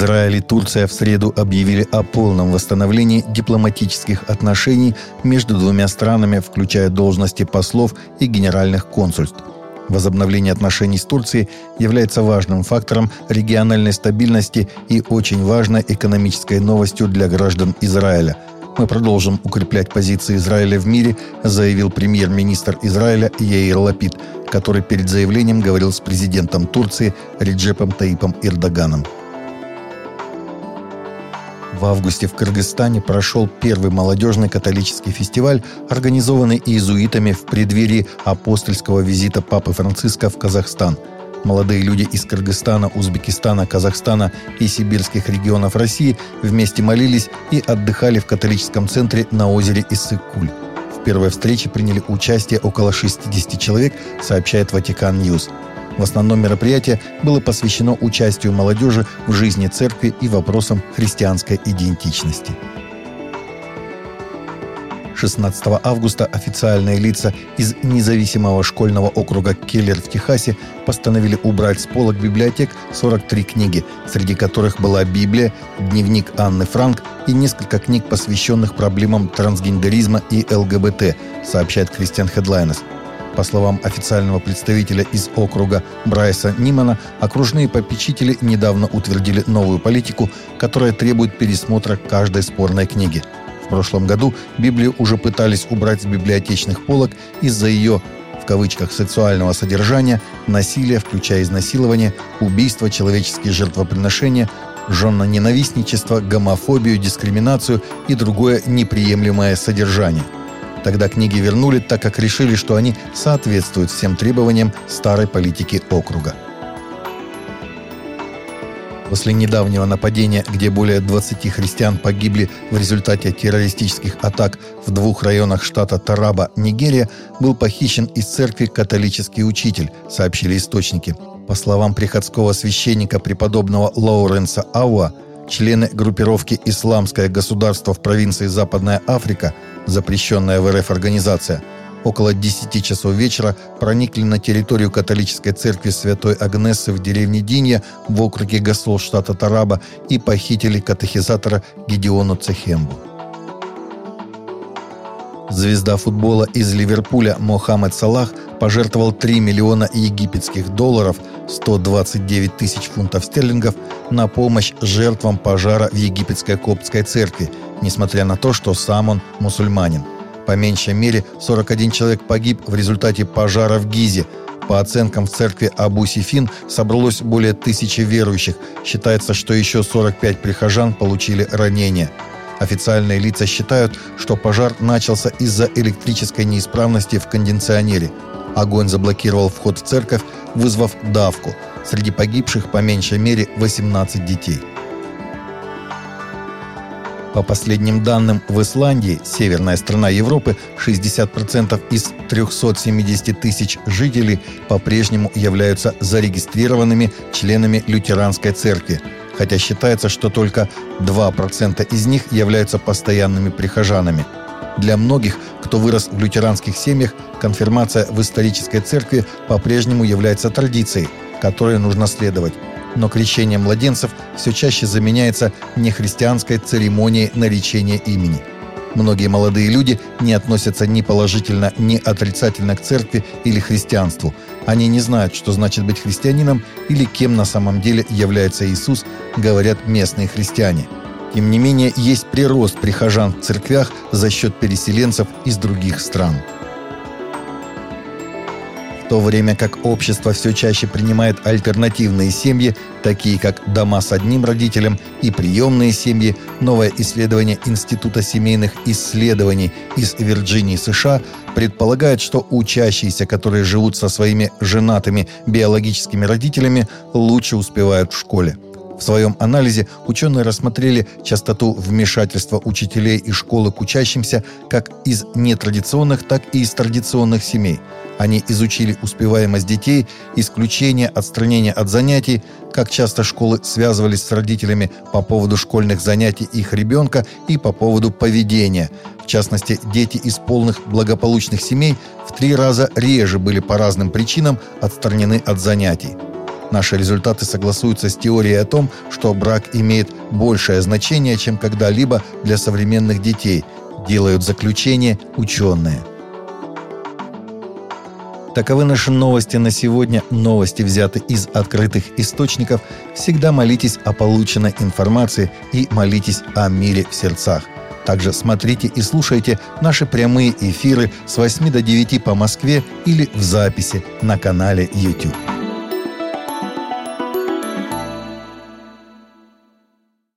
Израиль и Турция в среду объявили о полном восстановлении дипломатических отношений между двумя странами, включая должности послов и генеральных консульств. Возобновление отношений с Турцией является важным фактором региональной стабильности и очень важной экономической новостью для граждан Израиля. Мы продолжим укреплять позиции Израиля в мире, заявил премьер-министр Израиля Яир Лапид, который перед заявлением говорил с президентом Турции Реджепом Таипом Эрдоганом. В августе в Кыргызстане прошел первый молодежный католический фестиваль, организованный иезуитами в преддверии апостольского визита Папы Франциска в Казахстан. Молодые люди из Кыргызстана, Узбекистана, Казахстана и сибирских регионов России вместе молились и отдыхали в католическом центре на озере Иссык-Куль. В первой встрече приняли участие около 60 человек, сообщает Vatican News. В основном мероприятие было посвящено участию молодежи в жизни церкви и вопросам христианской идентичности. 16 августа официальные лица из независимого школьного округа Келлер в Техасе постановили убрать с полок библиотек 43 книги, среди которых была Библия, дневник Анны Франк и несколько книг, посвященных проблемам трансгендеризма и ЛГБТ, сообщает Кристиан Хедлайнес. По словам официального представителя из округа Брайса Нимана, окружные попечители недавно утвердили новую политику, которая требует пересмотра каждой спорной книги. В прошлом году Библию уже пытались убрать с библиотечных полок из-за ее в кавычках сексуального содержания, насилия, включая изнасилование, убийство, человеческие жертвоприношения, женно-ненавистничество, гомофобию, дискриминацию и другое неприемлемое содержание – Тогда книги вернули, так как решили, что они соответствуют всем требованиям старой политики округа. После недавнего нападения, где более 20 христиан погибли в результате террористических атак в двух районах штата Тараба, Нигерия, был похищен из церкви католический учитель, сообщили источники. По словам приходского священника преподобного Лоуренса Ауа, члены группировки «Исламское государство в провинции Западная Африка» запрещенная в РФ организация, около 10 часов вечера проникли на территорию католической церкви Святой Агнессы в деревне Динья в округе Гасол штата Тараба и похитили катехизатора Гедеону Цехембу. Звезда футбола из Ливерпуля Мохаммед Салах пожертвовал 3 миллиона египетских долларов, 129 тысяч фунтов стерлингов, на помощь жертвам пожара в египетской коптской церкви, несмотря на то, что сам он мусульманин. По меньшей мере 41 человек погиб в результате пожара в Гизе. По оценкам в церкви Абу-Сифин собралось более тысячи верующих. Считается, что еще 45 прихожан получили ранения. Официальные лица считают, что пожар начался из-за электрической неисправности в кондиционере. Огонь заблокировал вход в церковь, вызвав давку. Среди погибших по меньшей мере 18 детей. По последним данным, в Исландии, северная страна Европы, 60% из 370 тысяч жителей по-прежнему являются зарегистрированными членами лютеранской церкви, хотя считается, что только 2% из них являются постоянными прихожанами. Для многих, кто вырос в лютеранских семьях, конфирмация в исторической церкви по-прежнему является традицией, которой нужно следовать но крещение младенцев все чаще заменяется нехристианской церемонией наречения имени. Многие молодые люди не относятся ни положительно, ни отрицательно к церкви или христианству. Они не знают, что значит быть христианином или кем на самом деле является Иисус, говорят местные христиане. Тем не менее, есть прирост прихожан в церквях за счет переселенцев из других стран то время как общество все чаще принимает альтернативные семьи, такие как дома с одним родителем и приемные семьи, новое исследование Института семейных исследований из Вирджинии, США, предполагает, что учащиеся, которые живут со своими женатыми биологическими родителями, лучше успевают в школе. В своем анализе ученые рассмотрели частоту вмешательства учителей и школы к учащимся как из нетрадиционных, так и из традиционных семей. Они изучили успеваемость детей, исключение, отстранение от занятий, как часто школы связывались с родителями по поводу школьных занятий их ребенка и по поводу поведения. В частности, дети из полных благополучных семей в три раза реже были по разным причинам отстранены от занятий. Наши результаты согласуются с теорией о том, что брак имеет большее значение, чем когда-либо для современных детей, делают заключение ученые. Таковы наши новости на сегодня. Новости взяты из открытых источников. Всегда молитесь о полученной информации и молитесь о мире в сердцах. Также смотрите и слушайте наши прямые эфиры с 8 до 9 по Москве или в записи на канале YouTube.